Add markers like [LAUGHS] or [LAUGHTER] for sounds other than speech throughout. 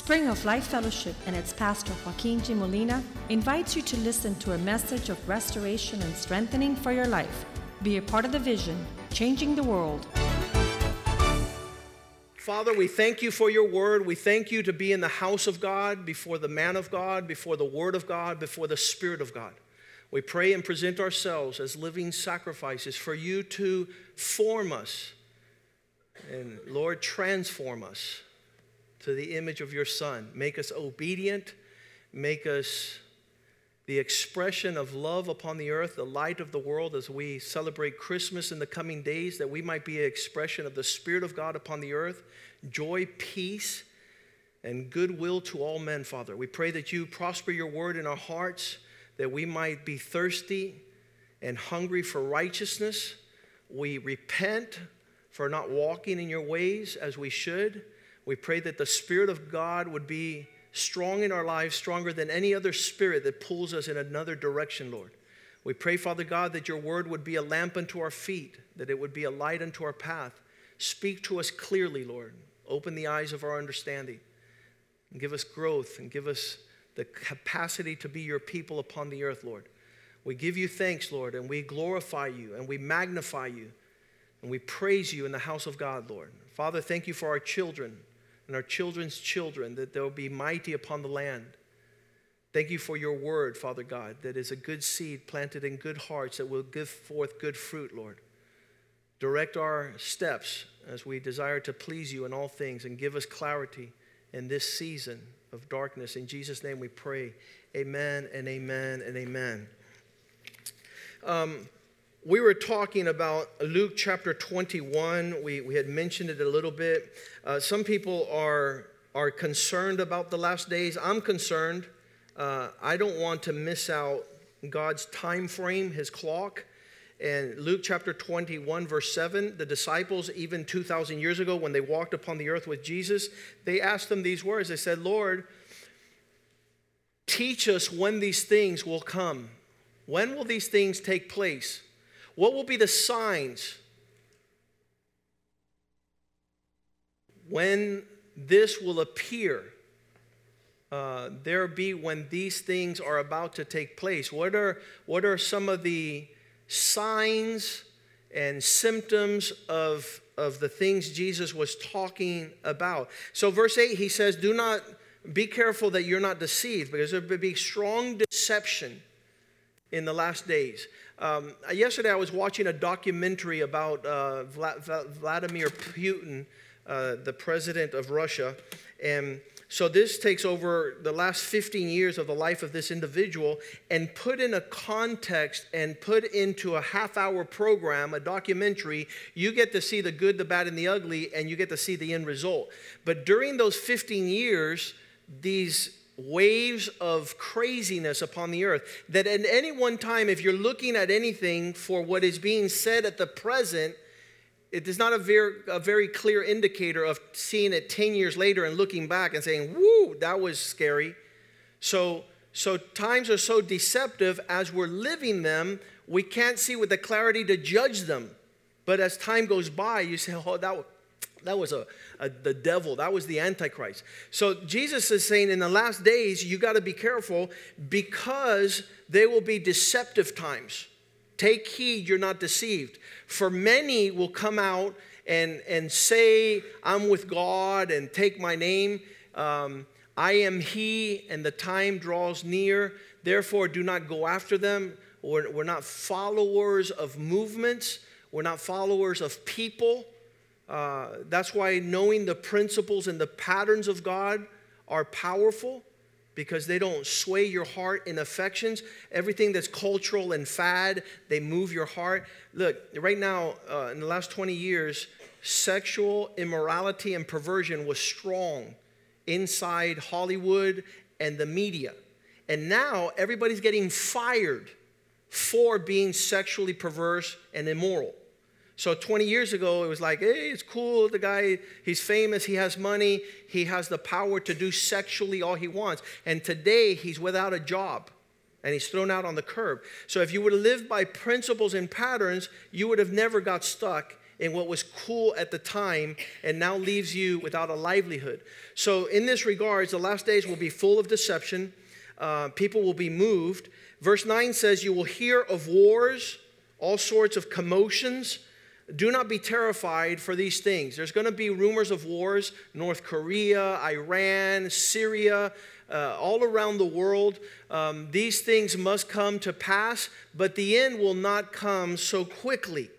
Spring of Life Fellowship and its pastor Joaquin G. Molina invites you to listen to a message of restoration and strengthening for your life. Be a part of the vision, changing the world. Father, we thank you for your word. We thank you to be in the house of God, before the man of God, before the word of God, before the spirit of God. We pray and present ourselves as living sacrifices for you to form us and, Lord, transform us to the image of your Son. Make us obedient. Make us the expression of love upon the earth, the light of the world as we celebrate Christmas in the coming days, that we might be an expression of the Spirit of God upon the earth, joy, peace, and goodwill to all men, Father. We pray that you prosper your word in our hearts, that we might be thirsty and hungry for righteousness. We repent for not walking in your ways as we should. We pray that the Spirit of God would be strong in our lives, stronger than any other spirit that pulls us in another direction, Lord. We pray, Father God, that your word would be a lamp unto our feet, that it would be a light unto our path. Speak to us clearly, Lord. Open the eyes of our understanding and give us growth and give us the capacity to be your people upon the earth, Lord. We give you thanks, Lord, and we glorify you and we magnify you and we praise you in the house of God, Lord. Father, thank you for our children and our children's children, that they'll be mighty upon the land. Thank you for your word, Father God, that is a good seed planted in good hearts that will give forth good fruit, Lord. Direct our steps as we desire to please you in all things and give us clarity in this season of darkness. In Jesus' name we pray. Amen and amen and amen. Um, we were talking about Luke chapter 21. We, we had mentioned it a little bit. Uh, some people are, are concerned about the last days. I'm concerned. Uh, I don't want to miss out God's time frame, his clock. And Luke chapter 21, verse 7, the disciples, even 2,000 years ago, when they walked upon the earth with Jesus, they asked him these words. They said, Lord, teach us when these things will come. When will these things take place? What will be the signs when this will appear? Uh, there be when these things are about to take place? What are, what are some of the signs and symptoms of, of the things Jesus was talking about? So, verse 8, he says, Do not be careful that you're not deceived, because there will be strong deception in the last days. Um, yesterday, I was watching a documentary about uh, Vladimir Putin, uh, the president of Russia. And so, this takes over the last 15 years of the life of this individual and put in a context and put into a half hour program, a documentary. You get to see the good, the bad, and the ugly, and you get to see the end result. But during those 15 years, these waves of craziness upon the earth. That at any one time, if you're looking at anything for what is being said at the present, it is not a very, a very clear indicator of seeing it 10 years later and looking back and saying, whoo, that was scary. So, so times are so deceptive as we're living them, we can't see with the clarity to judge them. But as time goes by, you say, oh, that, that was a, a, the devil. That was the Antichrist. So Jesus is saying in the last days, you got to be careful because they will be deceptive times. Take heed, you're not deceived. For many will come out and, and say, I'm with God and take my name. Um, I am He, and the time draws near. Therefore, do not go after them. We're, we're not followers of movements, we're not followers of people. Uh, that's why knowing the principles and the patterns of God are powerful because they don't sway your heart in affections. Everything that's cultural and fad, they move your heart. Look, right now, uh, in the last 20 years, sexual immorality and perversion was strong inside Hollywood and the media. And now everybody's getting fired for being sexually perverse and immoral. So 20 years ago, it was like, hey, it's cool. The guy, he's famous, he has money, he has the power to do sexually all he wants. And today, he's without a job and he's thrown out on the curb. So if you would have lived by principles and patterns, you would have never got stuck in what was cool at the time and now leaves you without a livelihood. So, in this regards, the last days will be full of deception. Uh, people will be moved. Verse 9 says, You will hear of wars, all sorts of commotions. Do not be terrified for these things. There's going to be rumors of wars North Korea, Iran, Syria, uh, all around the world. Um, these things must come to pass, but the end will not come so quickly.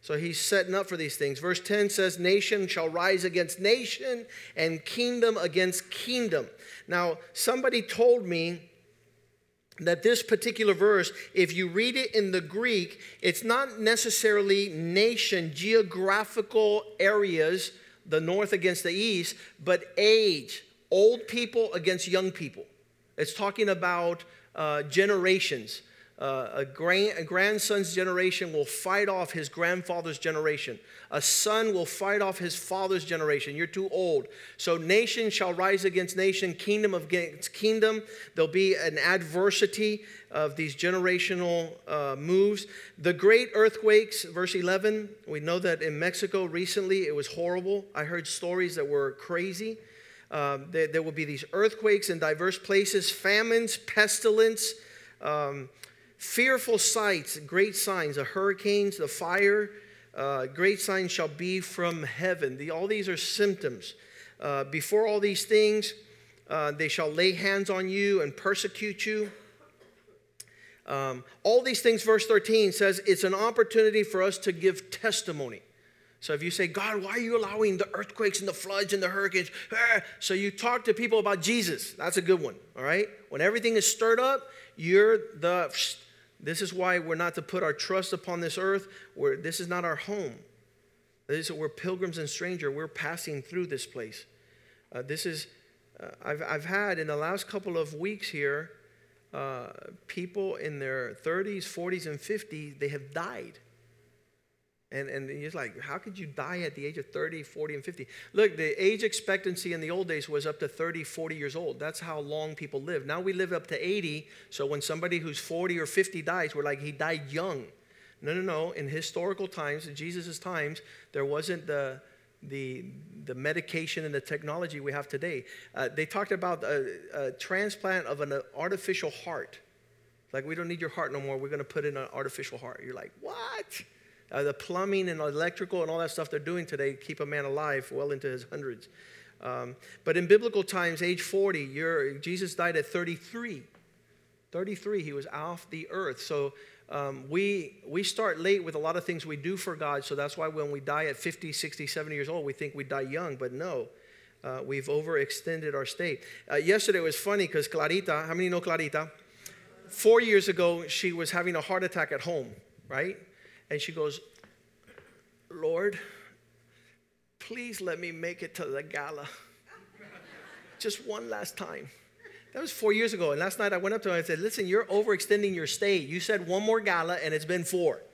So he's setting up for these things. Verse 10 says, Nation shall rise against nation and kingdom against kingdom. Now, somebody told me that this particular verse, if you read it in the Greek, it's not necessarily nation, geographical areas, the north against the east, but age, old people against young people. It's talking about uh, generations. Uh, a, grand, a grandson's generation will fight off his grandfather's generation. A son will fight off his father's generation. You're too old. So nation shall rise against nation, kingdom against kingdom. There'll be an adversity of these generational uh, moves. The great earthquakes, verse 11, we know that in Mexico recently it was horrible. I heard stories that were crazy. Um, there, there, will be these earthquakes in diverse places, famines, pestilence. Um, Fearful sights, great signs, the hurricanes, the fire, uh, great signs shall be from heaven. The, all these are symptoms. Uh, before all these things, uh, they shall lay hands on you and persecute you. Um, all these things, verse 13 says, it's an opportunity for us to give testimony. So if you say, God, why are you allowing the earthquakes and the floods and the hurricanes? Ah, so you talk to people about Jesus. That's a good one, all right? When everything is stirred up, you're the this is why we're not to put our trust upon this earth. This is not our home. This is, we're pilgrims and stranger. We're passing through this place. Uh, this is, uh, I've, I've had in the last couple of weeks here, uh, people in their 30s, 40s, and 50s, they have died and, and you're like, how could you die at the age of 30, 40, and 50? Look, the age expectancy in the old days was up to 30, 40 years old. That's how long people live. Now we live up to 80. So when somebody who's 40 or 50 dies, we're like, he died young. No, no, no. In historical times, in Jesus' times, there wasn't the, the, the medication and the technology we have today. Uh, they talked about a, a transplant of an artificial heart. Like, we don't need your heart no more. We're going to put in an artificial heart. You're like, what? Uh, the plumbing and electrical and all that stuff they're doing today keep a man alive well into his hundreds. Um, but in biblical times, age 40, Jesus died at 33. 33, he was off the earth. So um, we, we start late with a lot of things we do for God. So that's why when we die at 50, 60, 70 years old, we think we die young. But no, uh, we've overextended our state. Uh, yesterday was funny because Clarita, how many know Clarita? Four years ago, she was having a heart attack at home, right? And she goes, Lord, please let me make it to the gala. [LAUGHS] Just one last time. That was four years ago. And last night I went up to her and I said, Listen, you're overextending your stay. You said one more gala and it's been four. [LAUGHS]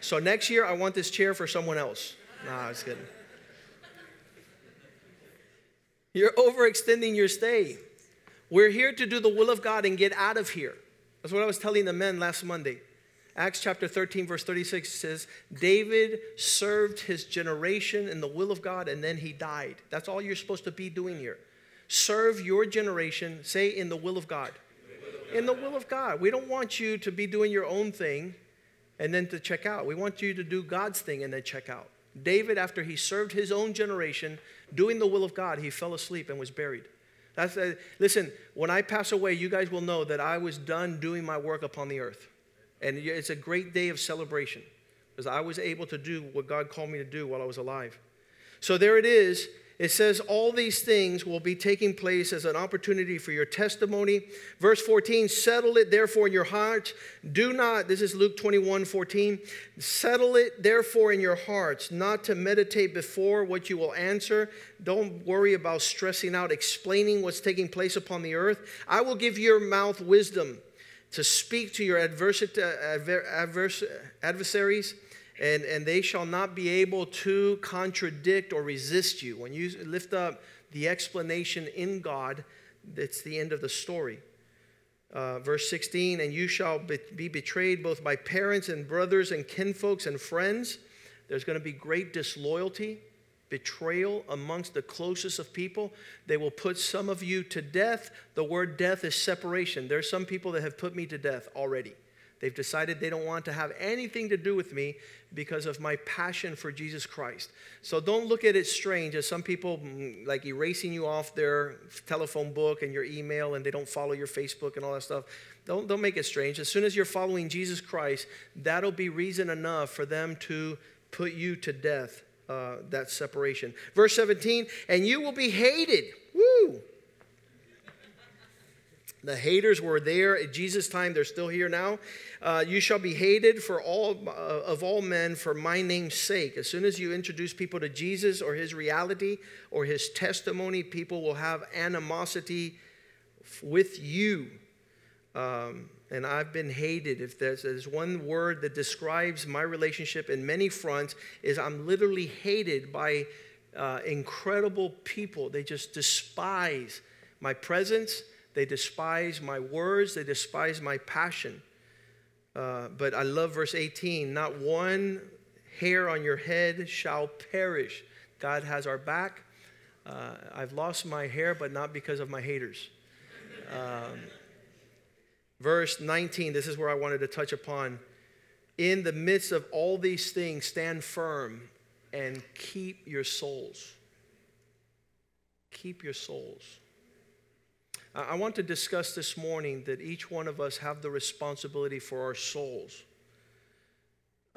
So next year I want this chair for someone else. No, I was kidding. You're overextending your stay. We're here to do the will of God and get out of here. That's what I was telling the men last Monday. Acts chapter 13, verse 36 says, David served his generation in the will of God and then he died. That's all you're supposed to be doing here. Serve your generation, say, in the will of God. In the will of God. We don't want you to be doing your own thing and then to check out. We want you to do God's thing and then check out. David, after he served his own generation doing the will of God, he fell asleep and was buried. That's a, listen, when I pass away, you guys will know that I was done doing my work upon the earth. And it's a great day of celebration because I was able to do what God called me to do while I was alive. So there it is. It says all these things will be taking place as an opportunity for your testimony. Verse 14, settle it therefore in your hearts. Do not, this is Luke 21 14, settle it therefore in your hearts, not to meditate before what you will answer. Don't worry about stressing out, explaining what's taking place upon the earth. I will give your mouth wisdom to speak to your adversaries, and, and they shall not be able to contradict or resist you. When you lift up the explanation in God, that's the end of the story. Uh, verse 16, and you shall be betrayed both by parents and brothers and kinfolks and friends. There's going to be great disloyalty, betrayal amongst the closest of people. They will put some of you to death. The word death is separation. There's some people that have put me to death already. They've decided they don't want to have anything to do with me because of my passion for Jesus Christ. So don't look at it strange as some people mm, like erasing you off their telephone book and your email and they don't follow your Facebook and all that stuff. Don't, don't make it strange. As soon as you're following Jesus Christ, that'll be reason enough for them to put you to death, uh, that separation. Verse 17, and you will be hated. Woo! The haters were there at Jesus' time. They're still here now. Uh, you shall be hated for all uh, of all men for my name's sake. As soon as you introduce people to Jesus or his reality or his testimony, people will have animosity with you. Um, and I've been hated. If there's, there's one word that describes my relationship in many fronts, is I'm literally hated by uh, incredible people. They just despise my presence they despise my words, they despise my passion. Uh, but I love verse 18 not one hair on your head shall perish. God has our back. Uh, I've lost my hair, but not because of my haters. Um, verse 19, this is where I wanted to touch upon. In the midst of all these things, stand firm and keep your souls. Keep your souls. I want to discuss this morning that each one of us have the responsibility for our souls.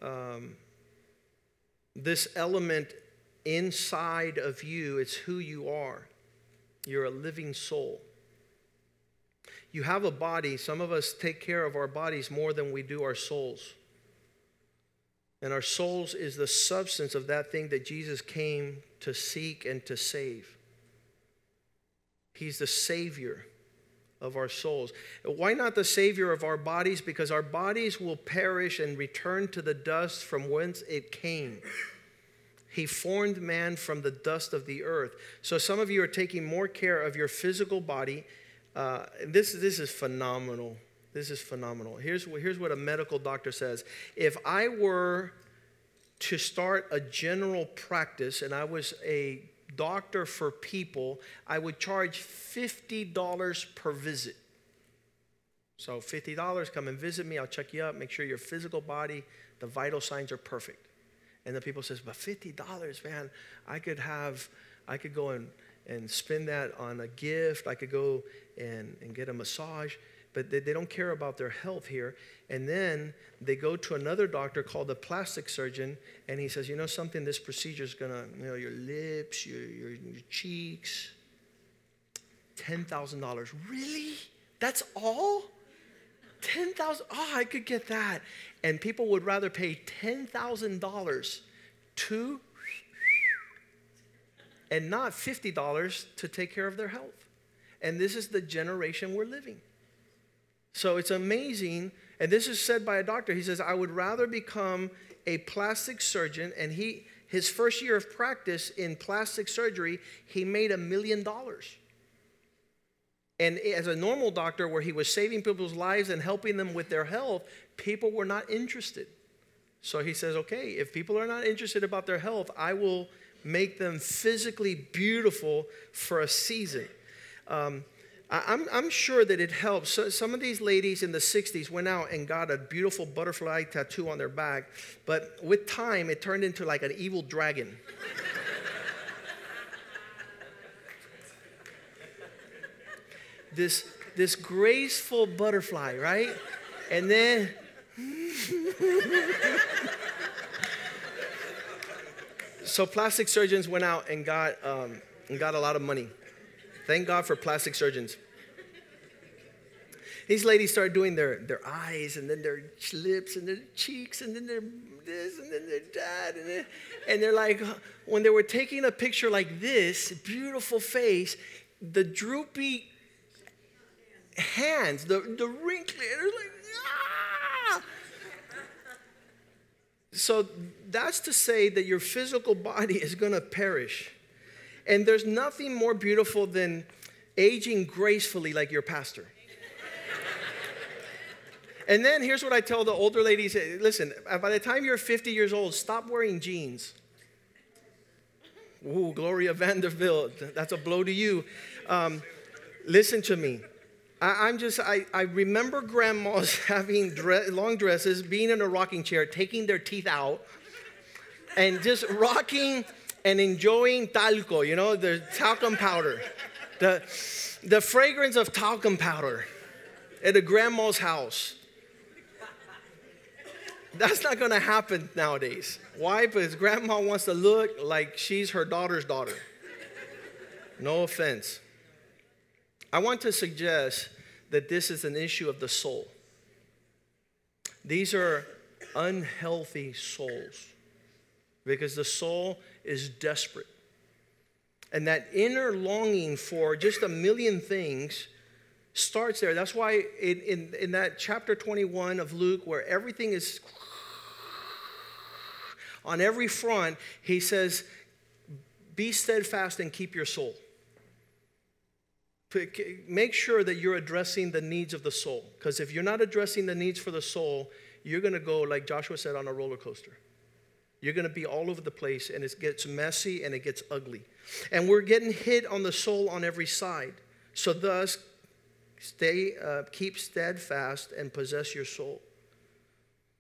Um, this element inside of you, it's who you are. You're a living soul. You have a body. Some of us take care of our bodies more than we do our souls. And our souls is the substance of that thing that Jesus came to seek and to save. He's the Savior of our souls. Why not the Savior of our bodies? Because our bodies will perish and return to the dust from whence it came. He formed man from the dust of the earth. So some of you are taking more care of your physical body. Uh, this, this is phenomenal. This is phenomenal. Here's, here's what a medical doctor says If I were to start a general practice and I was a doctor for people, I would charge $50 per visit. So $50, come and visit me. I'll check you up, make sure your physical body, the vital signs are perfect. And the people says, but $50, man, I could have, I could go and, and spend that on a gift. I could go and, and get a massage but they, they don't care about their health here. And then they go to another doctor called a plastic surgeon, and he says, You know something, this procedure is gonna, you know, your lips, your, your, your cheeks, $10,000. Really? That's all? 10,000? Oh, I could get that. And people would rather pay $10,000 to and not $50 to take care of their health. And this is the generation we're living. So it's amazing. And this is said by a doctor. He says, I would rather become a plastic surgeon. And he, his first year of practice in plastic surgery, he made a million dollars. And as a normal doctor, where he was saving people's lives and helping them with their health, people were not interested. So he says, okay, if people are not interested about their health, I will make them physically beautiful for a season. Um, I'm, I'm sure that it helps. So some of these ladies in the 60s went out and got a beautiful butterfly tattoo on their back, but with time, it turned into like an evil dragon. [LAUGHS] this, this graceful butterfly, right? And then. [LAUGHS] so plastic surgeons went out and got, um, and got a lot of money. Thank God for plastic surgeons. These ladies start doing their, their eyes and then their lips and their cheeks and then their this and then their that. And, then, and they're like, when they were taking a picture like this, beautiful face, the droopy hands, the, the wrinkly, they're like, ah! So that's to say that your physical body is going to perish. And there's nothing more beautiful than aging gracefully like your pastor. And then here's what I tell the older ladies listen, by the time you're 50 years old, stop wearing jeans. Ooh, Gloria Vanderbilt, that's a blow to you. Um, listen to me. I, am just, I, I remember grandmas [LAUGHS] having long dresses, being in a rocking chair, taking their teeth out, and just rocking and enjoying talco, you know, the talcum powder, the, the fragrance of talcum powder at a grandma's house. That's not gonna happen nowadays. Why? Because grandma wants to look like she's her daughter's daughter. No offense. I want to suggest that this is an issue of the soul. These are unhealthy souls because the soul is desperate. And that inner longing for just a million things starts there. That's why in, in, in that chapter 21 of Luke, where everything is on every front, he says, Be steadfast and keep your soul. Make sure that you're addressing the needs of the soul. Because if you're not addressing the needs for the soul, you're going to go, like Joshua said, on a roller coaster. You're going to be all over the place and it gets messy and it gets ugly. And we're getting hit on the soul on every side. So, thus, stay, uh, keep steadfast and possess your soul.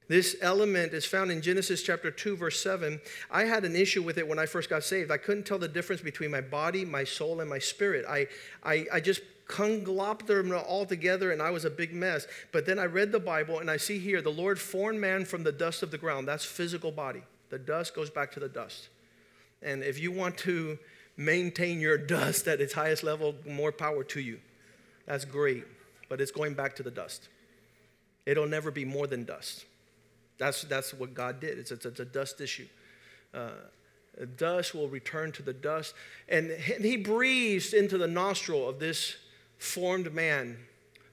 This element is found in Genesis chapter 2, verse 7. I had an issue with it when I first got saved. I couldn't tell the difference between my body, my soul, and my spirit. I, I, I just congloped them all together and I was a big mess. But then I read the Bible and I see here the Lord formed man from the dust of the ground. That's physical body. The dust goes back to the dust. And if you want to maintain your [LAUGHS] dust at its highest level, more power to you. That's great. But it's going back to the dust. It'll never be more than dust. That's, that's what God did. It's, it's, it's a dust issue. Uh, dust will return to the dust. And he breathes into the nostril of this formed man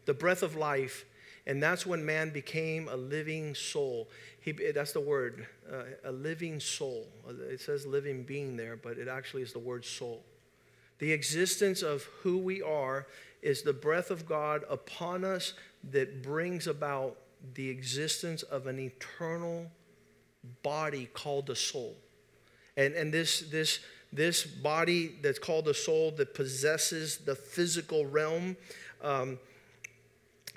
the breath of life. And that's when man became a living soul. He, that's the word, uh, a living soul. It says living being there, but it actually is the word soul. The existence of who we are is the breath of God upon us that brings about the existence of an eternal body called the soul. And, and this, this, this body that's called the soul that possesses the physical realm um,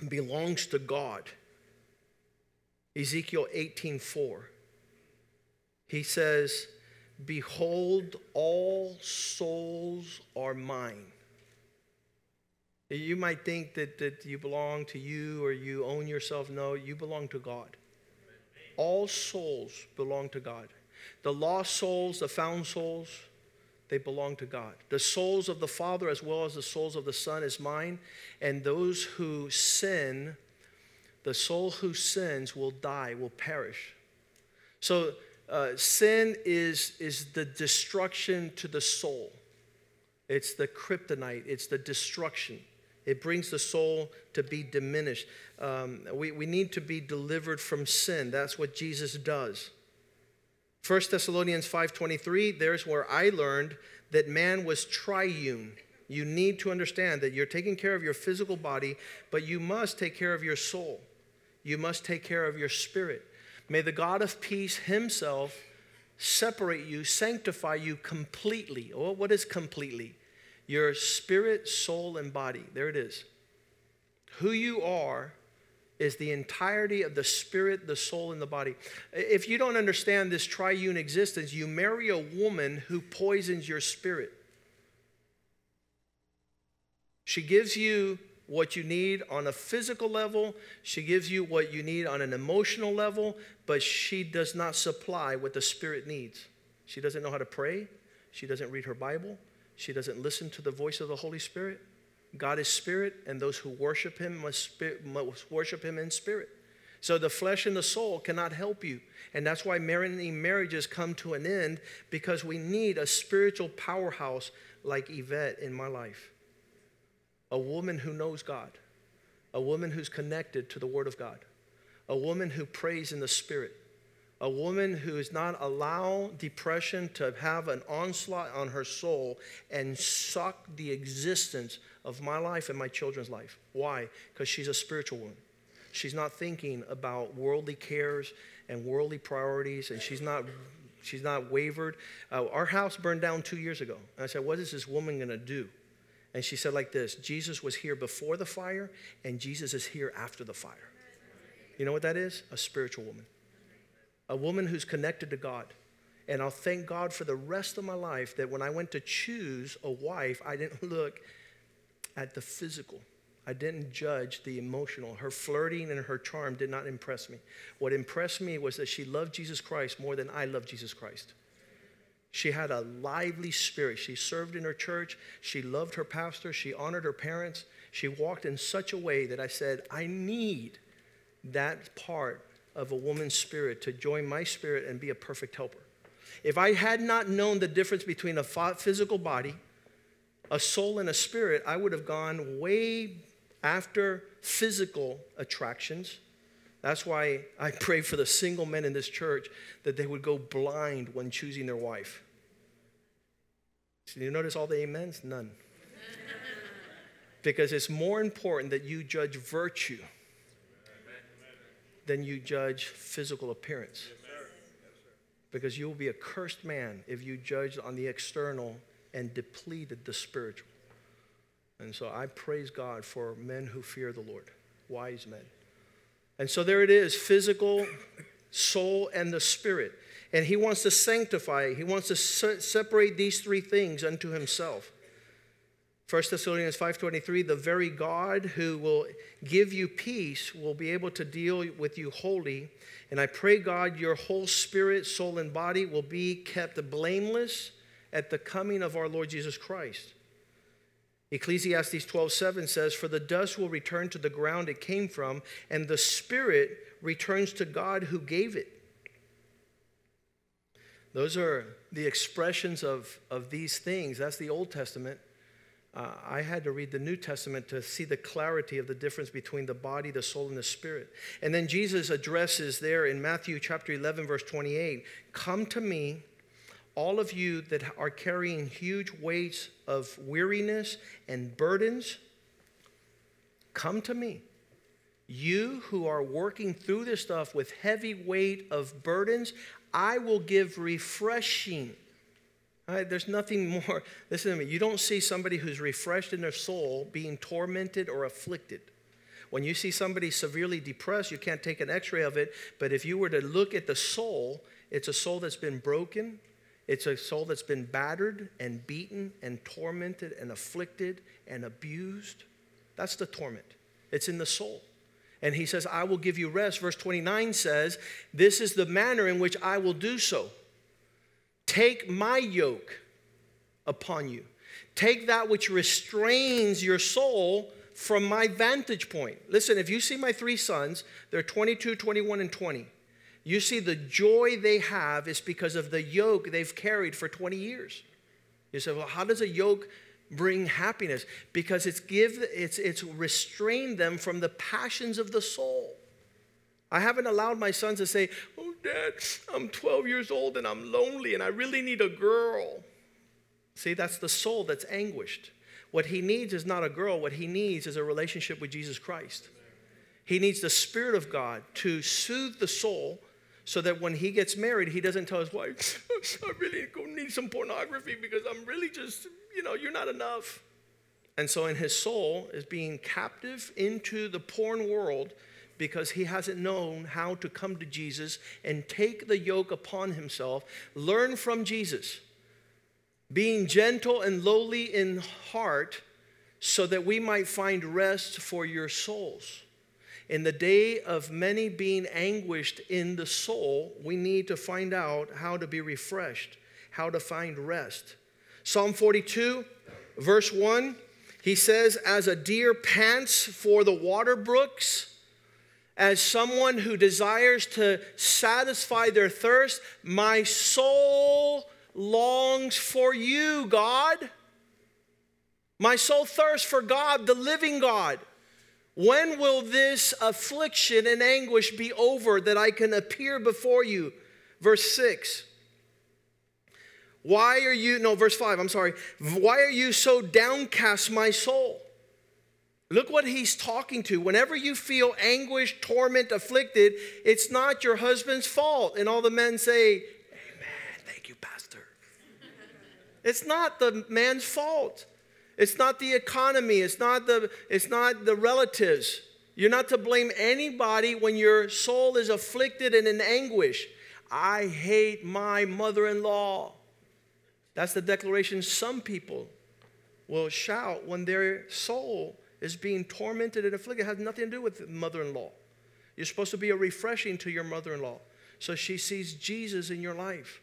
belongs to God. Ezekiel 18:4. He says, "Behold, all souls are mine." You might think that, that you belong to you or you own yourself. No, you belong to God. All souls belong to God. The lost souls, the found souls, they belong to God. The souls of the Father as well as the souls of the Son is mine. And those who sin, the soul who sins will die, will perish. So uh, sin is, is the destruction to the soul. It's the kryptonite, it's the destruction. It brings the soul to be diminished. Um, we, we need to be delivered from sin. That's what Jesus does. 1 Thessalonians 5.23, there's where I learned that man was triune. You need to understand that you're taking care of your physical body, but you must take care of your soul. You must take care of your spirit. May the God of peace himself separate you, sanctify you completely. Oh, what is completely? your spirit, soul, and body. There it is. Who you are is the entirety of the spirit, the soul, and the body. If you don't understand this triune existence, you marry a woman who poisons your spirit. She gives you what you need on a physical level, she gives you what you need on an emotional level, but she does not supply what the spirit needs. She doesn't know how to pray, she doesn't read her Bible, she doesn't listen to the voice of the Holy Spirit. God is spirit, and those who worship him must, spirit, must worship him in spirit. So the flesh and the soul cannot help you. And that's why many marriages come to an end because we need a spiritual powerhouse like Yvette in my life. A woman who knows God, a woman who's connected to the Word of God, a woman who prays in the Spirit, a woman who is not allow depression to have an onslaught on her soul and suck the existence of my life and my children's life. Why? Because she's a spiritual woman. She's not thinking about worldly cares and worldly priorities, and she's not she's not wavered. Uh, our house burned down two years ago. And I said, What is this woman going to do? And she said, like this Jesus was here before the fire, and Jesus is here after the fire. You know what that is? A spiritual woman. A woman who's connected to God. And I'll thank God for the rest of my life that when I went to choose a wife, I didn't [LAUGHS] look at the physical. I didn't judge the emotional. Her flirting and her charm did not impress me. What impressed me was that she loved Jesus Christ more than I love Jesus Christ. She had a lively spirit. She served in her church. She loved her pastor. She honored her parents. She walked in such a way that I said, I need that part of a woman's spirit to join my spirit and be a perfect helper. If I had not known the difference between a physical body, a soul, and a spirit, I would have gone way after physical attractions. That's why I [LAUGHS] pray for the single men in this church that they would go blind when choosing their wife. So you notice all the amens? None. [LAUGHS] because it's more important that you judge virtue than you judge physical appearance. Because you will be a cursed man if you judge on the external and depleted the spiritual. And so I praise God for men who fear the Lord, wise men. And so there it is physical, soul, and the spirit. And he wants to sanctify, he wants to se- separate these three things unto himself. 1 Thessalonians 5:23 the very God who will give you peace will be able to deal with you wholly and I pray God your whole spirit soul and body will be kept blameless at the coming of our Lord Jesus Christ. Ecclesiastes 12:7 says, "For the dust will return to the ground it came from, and the spirit returns to God who gave it." Those are the expressions of, of these things. That's the Old Testament. Uh, I had to read the New Testament to see the clarity of the difference between the body, the soul, and the spirit. And then Jesus addresses there in Matthew chapter 11, verse 28 Come to me, all of you that are carrying huge weights of weariness and burdens, come to me. You who are working through this stuff with heavy weight of burdens, I will give refreshing. Right, there's nothing more. [LAUGHS] Listen to me. You don't see somebody who's refreshed in their soul being tormented or afflicted. When you see somebody severely depressed, you can't take an x ray of it. But if you were to look at the soul, it's a soul that's been broken, it's a soul that's been battered and beaten and tormented and afflicted and abused. That's the torment. It's in the soul. And he says, I will give you rest. Verse 29 says, This is the manner in which I will do so. Take my yoke upon you. Take that which restrains your soul from my vantage point. Listen, if you see my three sons, they're 22, 21, and 20. You see, the joy they have is because of the yoke they've carried for 20 years. You say, well, how does a yoke bring happiness? Because it's give it's it's restrained them from the passions of the soul. I haven't allowed my sons to say, Oh, dad, I'm 12 years old and I'm lonely and I really need a girl. See, that's the soul that's anguished. What he needs is not a girl, what he needs is a relationship with Jesus Christ. He needs the Spirit of God to soothe the soul so that when he gets married, he doesn't tell his wife, I really need some pornography because I'm really just, you know, you're not enough. And so in his soul is being captive into the porn world because he hasn't known how to come to Jesus and take the yoke upon himself, learn from Jesus, being gentle and lowly in heart, so that we might find rest for your souls. In the day of many being anguished in the soul, we need to find out how to be refreshed, how to find rest. Psalm 42, verse 1, he says, As a deer pants for the water brooks, as someone who desires to satisfy their thirst, my soul longs for you, God. My soul thirsts for God, the living God. When will this affliction and anguish be over that I can appear before you? Verse 6. Why are you, no, verse 5, I'm sorry. Why are you so downcast, my soul? Look what he's talking to. Whenever you feel anguish, torment, afflicted, it's not your husband's fault. And all the men say, Amen. Thank you, Pastor. it's not the man's fault. It's not the economy. It's not the, it's not the relatives. You're not to blame anybody when your soul is afflicted and in anguish. I hate my mother in law. That's the declaration some people will shout when their soul is being tormented and afflicted. It has nothing to do with mother in law. You're supposed to be a refreshing to your mother in law. So she sees Jesus in your life.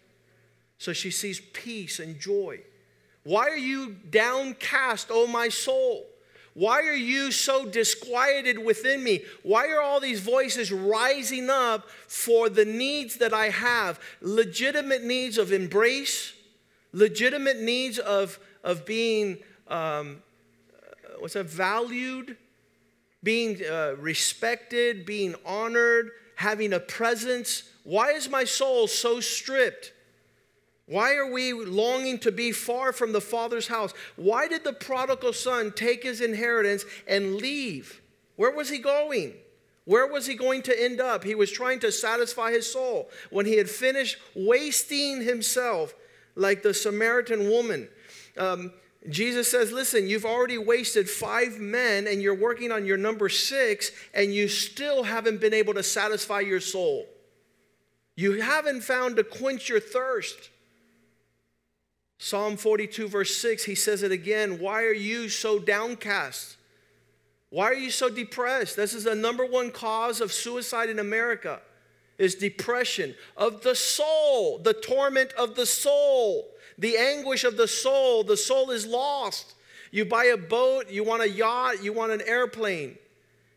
So she sees peace and joy. Why are you downcast, O my soul? Why are you so disquieted within me? Why are all these voices rising up for the needs that I have? Legitimate needs of embrace, legitimate needs of, of being, um, what's that, valued, being uh, respected, being honored, having a presence. Why is my soul so stripped? Why are we longing to be far from the Father's house? Why did the prodigal son take his inheritance and leave? Where was he going? Where was he going to end up? He was trying to satisfy his soul. When he had finished wasting himself, like the Samaritan woman. Um, Jesus says, Listen, you've already wasted five men and you're working on your number six, and you still haven't been able to satisfy your soul. You haven't found to quench your thirst. Psalm 42, verse 6, he says it again. Why are you so downcast? Why are you so depressed? This is the number one cause of suicide in America is depression of the soul, the torment of the soul, the anguish of the soul. The soul is lost. You buy a boat, you want a yacht, you want an airplane.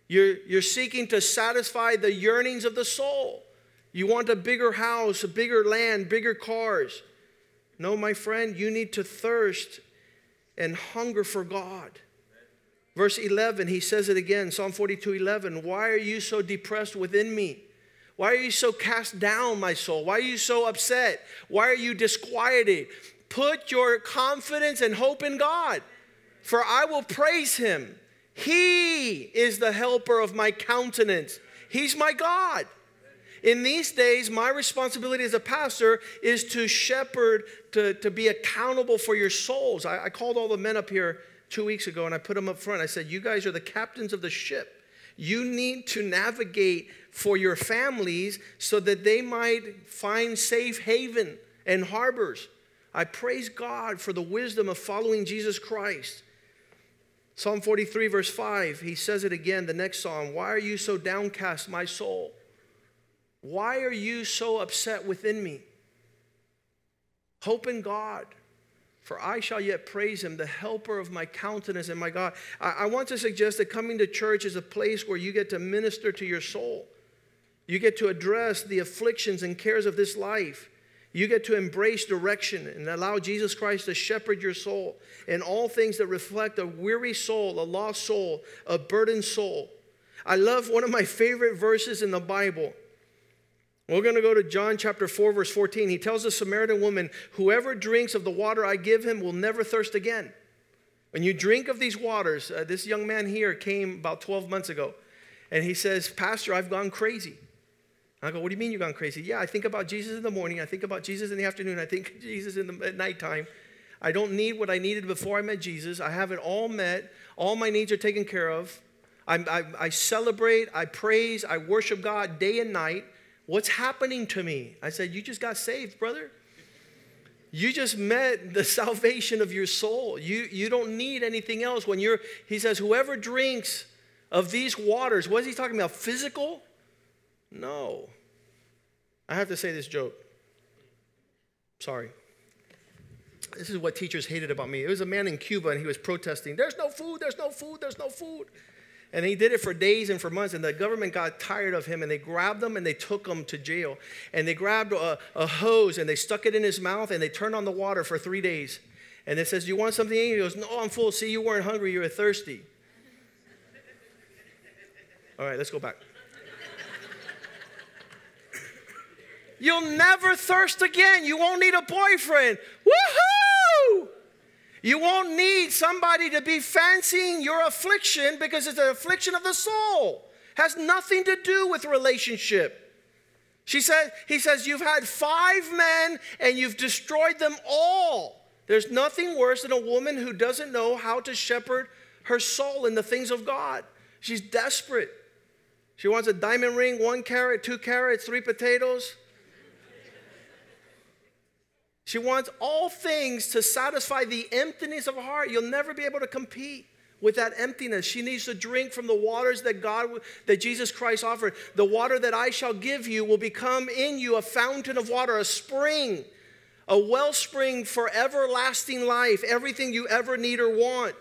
You're, you're seeking to satisfy the yearnings of the soul. You want a bigger house, a bigger land, bigger cars. No, my friend, you need to thirst and hunger for God. Verse 11, he says it again, Psalm 42 11. Why are you so depressed within me? Why are you so cast down, my soul? Why are you so upset? Why are you disquieted? Put your confidence and hope in God, for I will praise him. He is the helper of my countenance, He's my God. In these days, my responsibility as a pastor is to shepherd, to, to be accountable for your souls. I, I called all the men up here two weeks ago and I put them up front. I said, You guys are the captains of the ship. You need to navigate for your families so that they might find safe haven and harbors. I praise God for the wisdom of following Jesus Christ. Psalm 43, verse 5, he says it again, the next psalm. Why are you so downcast, my soul? Why are you so upset within me? Hope in God, for I shall yet praise him, the helper of my countenance and my God. I, I want to suggest that coming to church is a place where you get to minister to your soul. You get to address the afflictions and cares of this life. You get to embrace direction and allow Jesus Christ to shepherd your soul in all things that reflect a weary soul, a lost soul, a burdened soul. I love one of my favorite verses in the Bible. We're going to go to John chapter 4, verse 14. He tells the Samaritan woman, Whoever drinks of the water I give him will never thirst again. When you drink of these waters, uh, this young man here came about 12 months ago, and he says, Pastor, I've gone crazy. I go, what do you mean you've gone crazy? Yeah, I think about Jesus in the morning. I think about Jesus in the afternoon. I think Jesus in the, at nighttime. I don't need what I needed before I met Jesus. I have it all met. All my needs are taken care of. I, I, I celebrate, I praise, I worship God day and night. What's happening to me? I said, You just got saved, brother. You just met the [LAUGHS] salvation of your soul. You, you don't need anything else. When you're, he says, whoever drinks of these waters, what is he talking about? Physical? No. I have to say this joke. Sorry. This is what teachers hated about me. It was a man in Cuba and he was protesting, There's no food, there's no food, there's no food. And he did it for days and for months. And the government got tired of him and they grabbed him and they took him to jail. And they grabbed a, a hose and they stuck it in his mouth and they turned on the water for three days. And it says, Do you want something? He goes, No, I'm full. See, you weren't hungry, you were thirsty. All right, let's go back. You'll never thirst again. You won't need a boyfriend. Woohoo! You won't need somebody to be fancying your affliction because it's an affliction of the soul. Has nothing to do with relationship. She said, he says, You've had five men and you've destroyed them all. There's nothing worse than a woman who doesn't know how to shepherd her soul in the things of God. She's desperate. She wants a diamond ring, one carat, two carats, three potatoes. She wants all things to satisfy the emptiness of her heart. You'll never be able to compete with that emptiness. She needs to drink from the waters that God that Jesus Christ offered. The water that I shall give you will become in you a fountain of water, a spring, a wellspring for everlasting life, everything you ever need or want.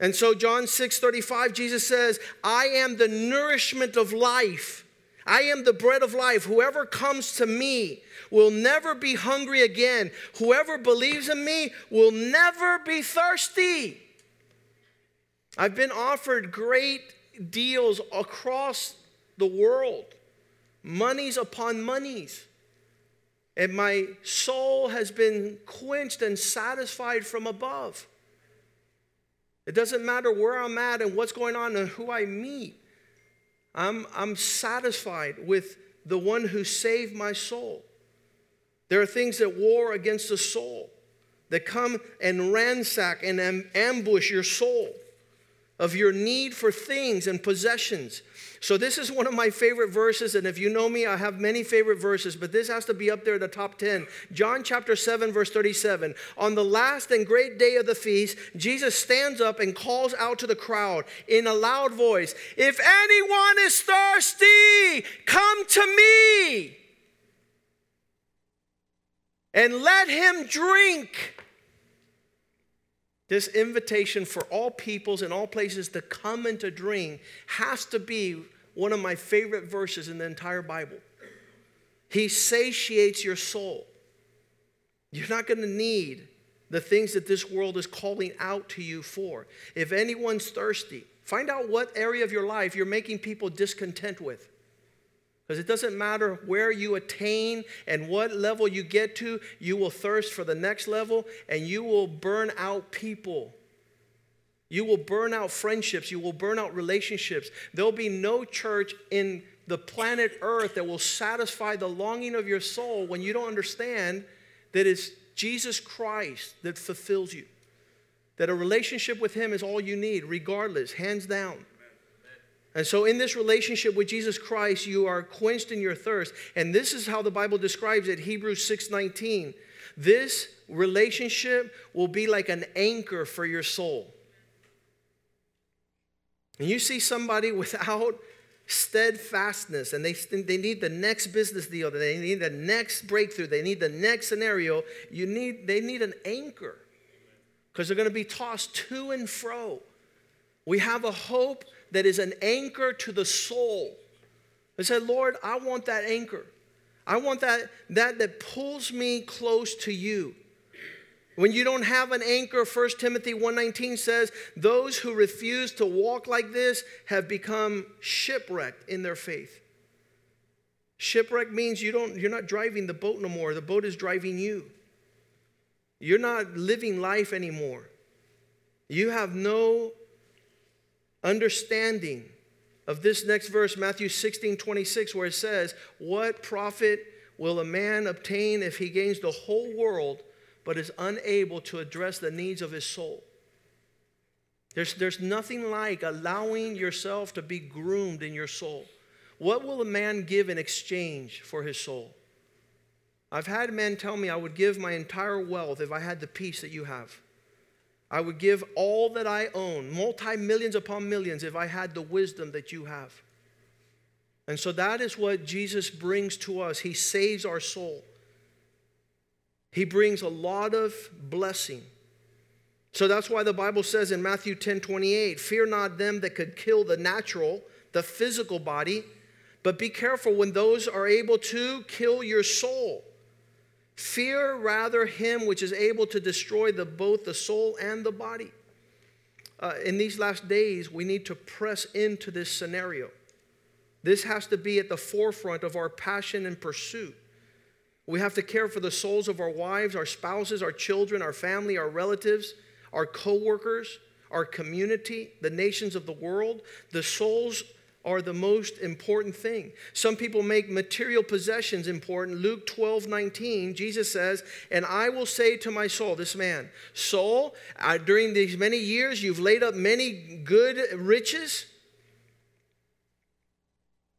And so John 6:35 Jesus says, "I am the nourishment of life. I am the bread of life. Whoever comes to me will never be hungry again. Whoever believes in me will never be thirsty." I've been offered great deals across the world, monies upon monies. And my soul has been quenched and satisfied from above. It doesn't matter where I'm at and what's going on and who I meet. I'm, I'm satisfied with the one who saved my soul. There are things that war against the soul, that come and ransack and ambush your soul of your need for things and possessions. So, this is one of my favorite verses. And if you know me, I have many favorite verses, but this has to be up there in the top 10. John chapter 7, verse 37. On the last and great day of the feast, Jesus stands up and calls out to the crowd in a loud voice If anyone is thirsty, come to me and let him drink. This invitation for all peoples and all places to come and to drink has to be one of my favorite verses in the entire Bible. He satiates your soul. You're not going to need the things that this world is calling out to you for. If anyone's thirsty, find out what area of your life you're making people discontent with. Because it doesn't matter where you attain and what level you get to, you will thirst for the next level and you will burn out people. You will burn out friendships. You will burn out relationships. There'll be no church in the planet Earth that will satisfy the longing of your soul when you don't understand that it's Jesus Christ that fulfills you. That a relationship with Him is all you need, regardless, hands down. And so in this relationship with Jesus Christ, you are quenched in your thirst. And this is how the Bible describes it, Hebrews 6:19. This relationship will be like an anchor for your soul. And you see somebody without steadfastness and they, they need the next business deal, they need the next breakthrough, they need the next scenario, you need, they need an anchor because they're going to be tossed to and fro. We have a hope that is an anchor to the soul. I said, Lord, I want that anchor. I want that, that that pulls me close to you. When you don't have an anchor, 1 Timothy 1:19 says, those who refuse to walk like this have become shipwrecked in their faith. Shipwreck means you don't, you're not driving the boat no more. The boat is driving you. You're not living life anymore. You have no understanding of this next verse, Matthew 16 26, where it says, What profit will a man obtain if he gains the whole world but is unable to address the needs of his soul? There's, there's nothing like allowing yourself to be groomed in your soul. What will a man give in exchange for his soul? I've had men tell me I would give my entire wealth if I had the peace that you have. I would give all that I own, multi millions upon millions, if I had the wisdom that you have. And so that is what Jesus brings to us. He saves our soul, He brings a lot of blessing. So that's why the Bible says in Matthew 10 28, fear not them that could kill the natural, the physical body, but be careful when those are able to kill your soul. Fear rather him which is able to destroy the, both the soul and the body. Uh, in these last days, we need to press into this scenario. This has to be at the forefront of our passion and pursuit. We have to care for the souls of our wives, our spouses, our children, our family, our relatives, our co-workers, our community, the nations of the world. The souls are the most important thing. Some people make material possessions important. Luke 12, 19, Jesus says, And I will say to my soul, this man, Soul, uh, during these many years you've laid up many good riches.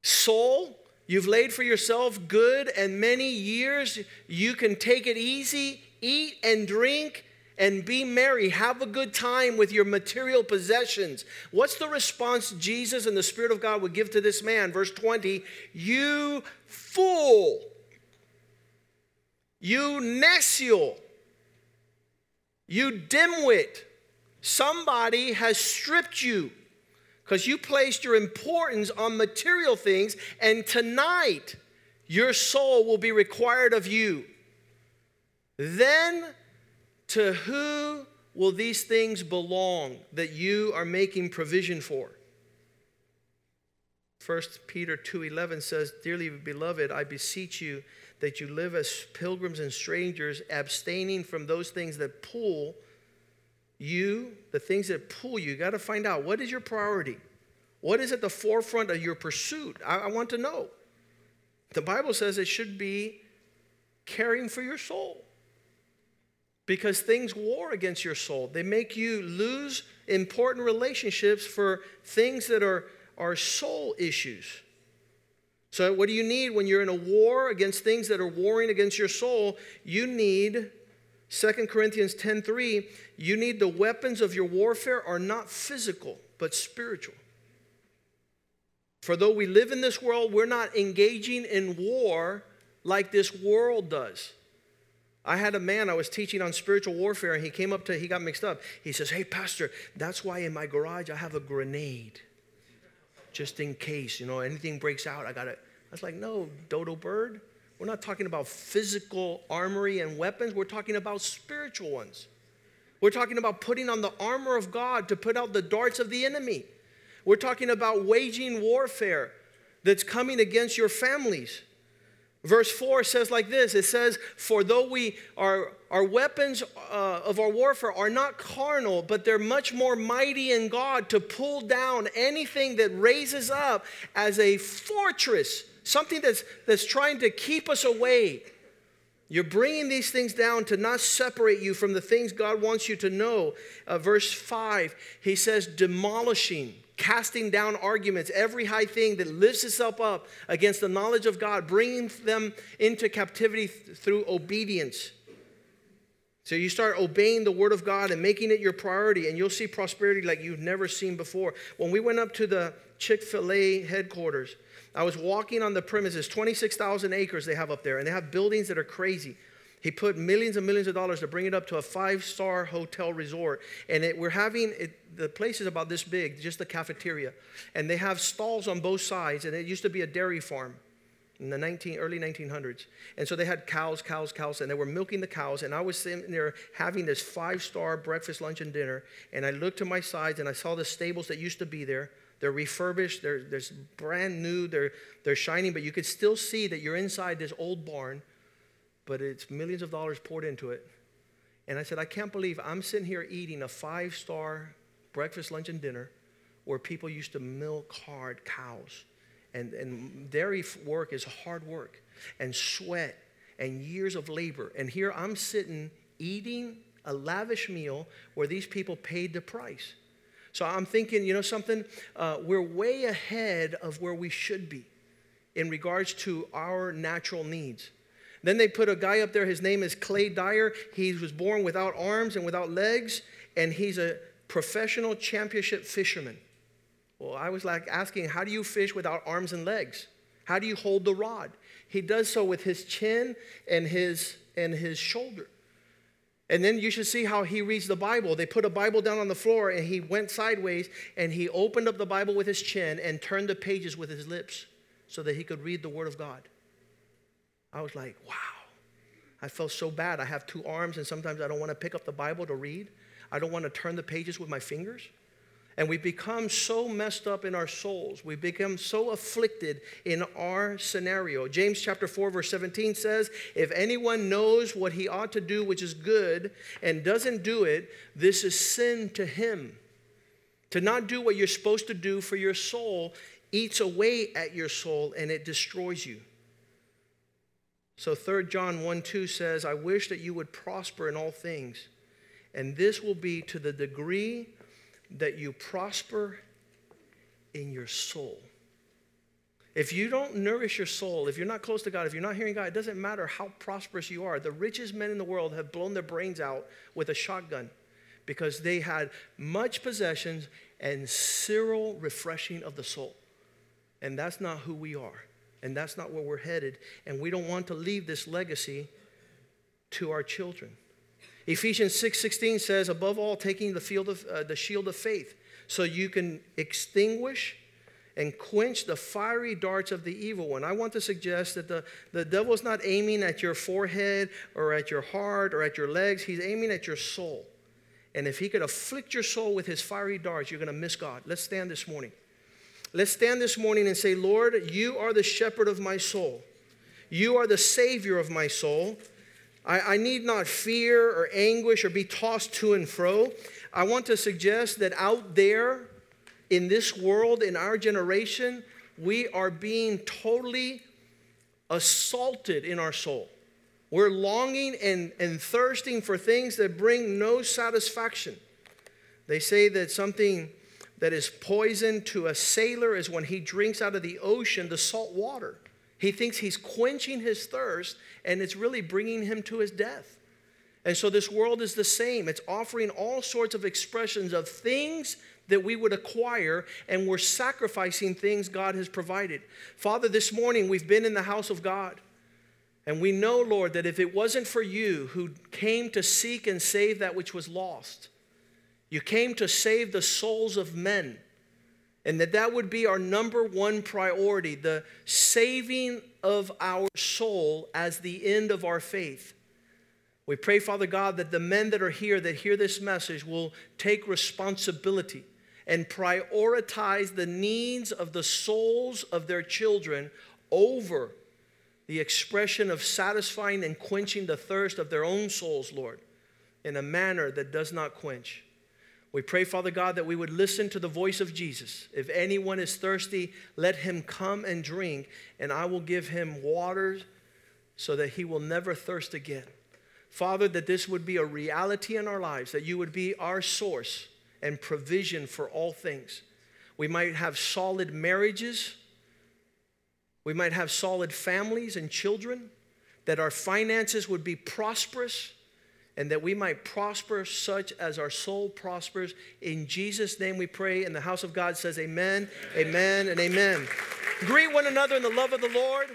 Soul, you've laid for yourself good and many years. You can take it easy, eat and drink and be merry. Have a good time with your material possessions. What's the response Jesus and the Spirit of God would give to this man? Verse 20 You fool, you necio, you dimwit. Somebody has stripped you because you placed your importance on material things, and tonight your soul will be required of you. Then to who will these things belong that you are making provision for? 1 Peter 2:11 says, "Dearly beloved, I beseech you that you live as pilgrims and strangers, abstaining from those things that pull you, the things that pull you. You got to find out what is your priority? What is at the forefront of your pursuit? I, I want to know. The Bible says it should be caring for your soul because things war against your soul. They make you lose important relationships for things that are, are soul issues. So, what do you need when you're in a war against things that are warring against your soul? You need 2 Corinthians 10:3, you need the weapons of your warfare are not physical, but spiritual. For though we live in this world, we're not engaging in war like this world does. I had a man I was teaching on spiritual warfare, and he came up to, he got mixed up. He says, Hey, Pastor, that's why in my garage I have a grenade, just in case, you know, anything breaks out. I got it. I was like, No, dodo bird. We're not talking about physical armory and weapons, we're talking about spiritual ones. We're talking about putting on the armor of God to put out the darts of the enemy. We're talking about waging warfare that's coming against your families. Verse 4 says like this it says, For though we are, our weapons uh, of our warfare are not carnal, but they're much more mighty in God to pull down anything that raises up as a fortress, something that's, that's trying to keep us away. You're bringing these things down to not separate you from the things God wants you to know. Uh, verse 5, he says, demolishing casting down arguments, every high thing that lifts itself up against the knowledge of God, bringing them into captivity th- through obedience. So you start obeying the word of God and making it your priority, and you'll see prosperity like you've never seen before. When we went up to the Chick fil A headquarters, I was walking on the premises, 26,000 acres they have up there, and they have buildings that are crazy. He put millions and millions of dollars to bring it up to a five star hotel resort. And it, we're having it, the place is about this big, just the cafeteria. And they have stalls on both sides. And it used to be a dairy farm in the 19, early 1900s. And so they had cows, cows, cows, and they were milking the cows. And I was sitting there having this five star breakfast, lunch, and dinner. And I looked to my sides and I saw the stables that used to be there. They're refurbished, they're, they're brand new, they're, they're shining, but you could still see that you're inside this old barn but it's millions of dollars poured into it. And I said, I can't believe I'm sitting here eating a five star breakfast, lunch, and dinner where people used to milk hard cows. And, and dairy work is hard work and sweat and years of labor. And here I'm sitting eating a lavish meal where these people paid the price. So I'm thinking, you know something? Uh, we're way ahead of where we should be in regards to our natural needs. Then they put a guy up there, his name is Clay Dyer. He was born without arms and without legs, and he's a professional championship fisherman. Well, I was like asking, how do you fish without arms and legs? How do you hold the rod? He does so with his chin and his and his shoulder. And then you should see how he reads the Bible. They put a Bible down on the floor and he went sideways and he opened up the Bible with his chin and turned the pages with his lips so that he could read the Word of God. I was like, wow. I felt so bad. I have two arms, and sometimes I don't want to pick up the Bible to read. I don't want to turn the pages with my fingers. And we become so messed up in our souls. We become so afflicted in our scenario. James chapter 4, verse 17 says, If anyone knows what he ought to do, which is good, and doesn't do it, this is sin to him. To not do what you're supposed to do for your soul eats away at your soul and it destroys you. So 3 John 1 2 says, I wish that you would prosper in all things. And this will be to the degree that you prosper in your soul. If you don't nourish your soul, if you're not close to God, if you're not hearing God, it doesn't matter how prosperous you are. The richest men in the world have blown their brains out with a shotgun because they had much possessions and zero refreshing of the soul. And that's not who we are. And that's not where we're headed. And we don't want to leave this legacy to our children. Ephesians 6 16 says, above all, taking the, field of, uh, the shield of faith, so you can extinguish and quench the fiery darts of the evil one. I want to suggest that the, the devil's not aiming at your forehead or at your heart or at your legs, he's aiming at your soul. And if he could afflict your soul with his fiery darts, you're going to miss God. Let's stand this morning. Let's stand this morning and say, Lord, you are the shepherd of my soul. You are the savior of my soul. I, I need not fear or anguish or be tossed to and fro. I want to suggest that out there in this world, in our generation, we are being totally assaulted in our soul. We're longing and, and thirsting for things that bring no satisfaction. They say that something that is poison to a sailor is when he drinks out of the ocean the salt water. He thinks he's quenching his thirst, and it's really bringing him to his death. And so this world is the same. It's offering all sorts of expressions of things that we would acquire, and we're sacrificing things God has provided. Father, this morning we've been in the house of God. And we know, Lord, that if it wasn't for you who came to seek and save that which was lost, you came to save the souls of men and that that would be our number one priority the saving of our soul as the end of our faith. We pray, Father God, that the men that are here that hear this message will take responsibility and prioritize the needs of the souls of their children over the expression of satisfying and quenching the thirst of their own souls, Lord, in a manner that does not quench. We pray, Father God, that we would listen to the voice of Jesus. If anyone is thirsty, let him come and drink, and I will give him water so that he will never thirst again. Father, that this would be a reality in our lives, that you would be our source and provision for all things. We might have solid marriages, we might have solid families and children, that our finances would be prosperous and that we might prosper such as our soul prospers. In Jesus' name we pray. And the house of God says, Amen, amen, amen and amen. Greet one another in the love of the Lord.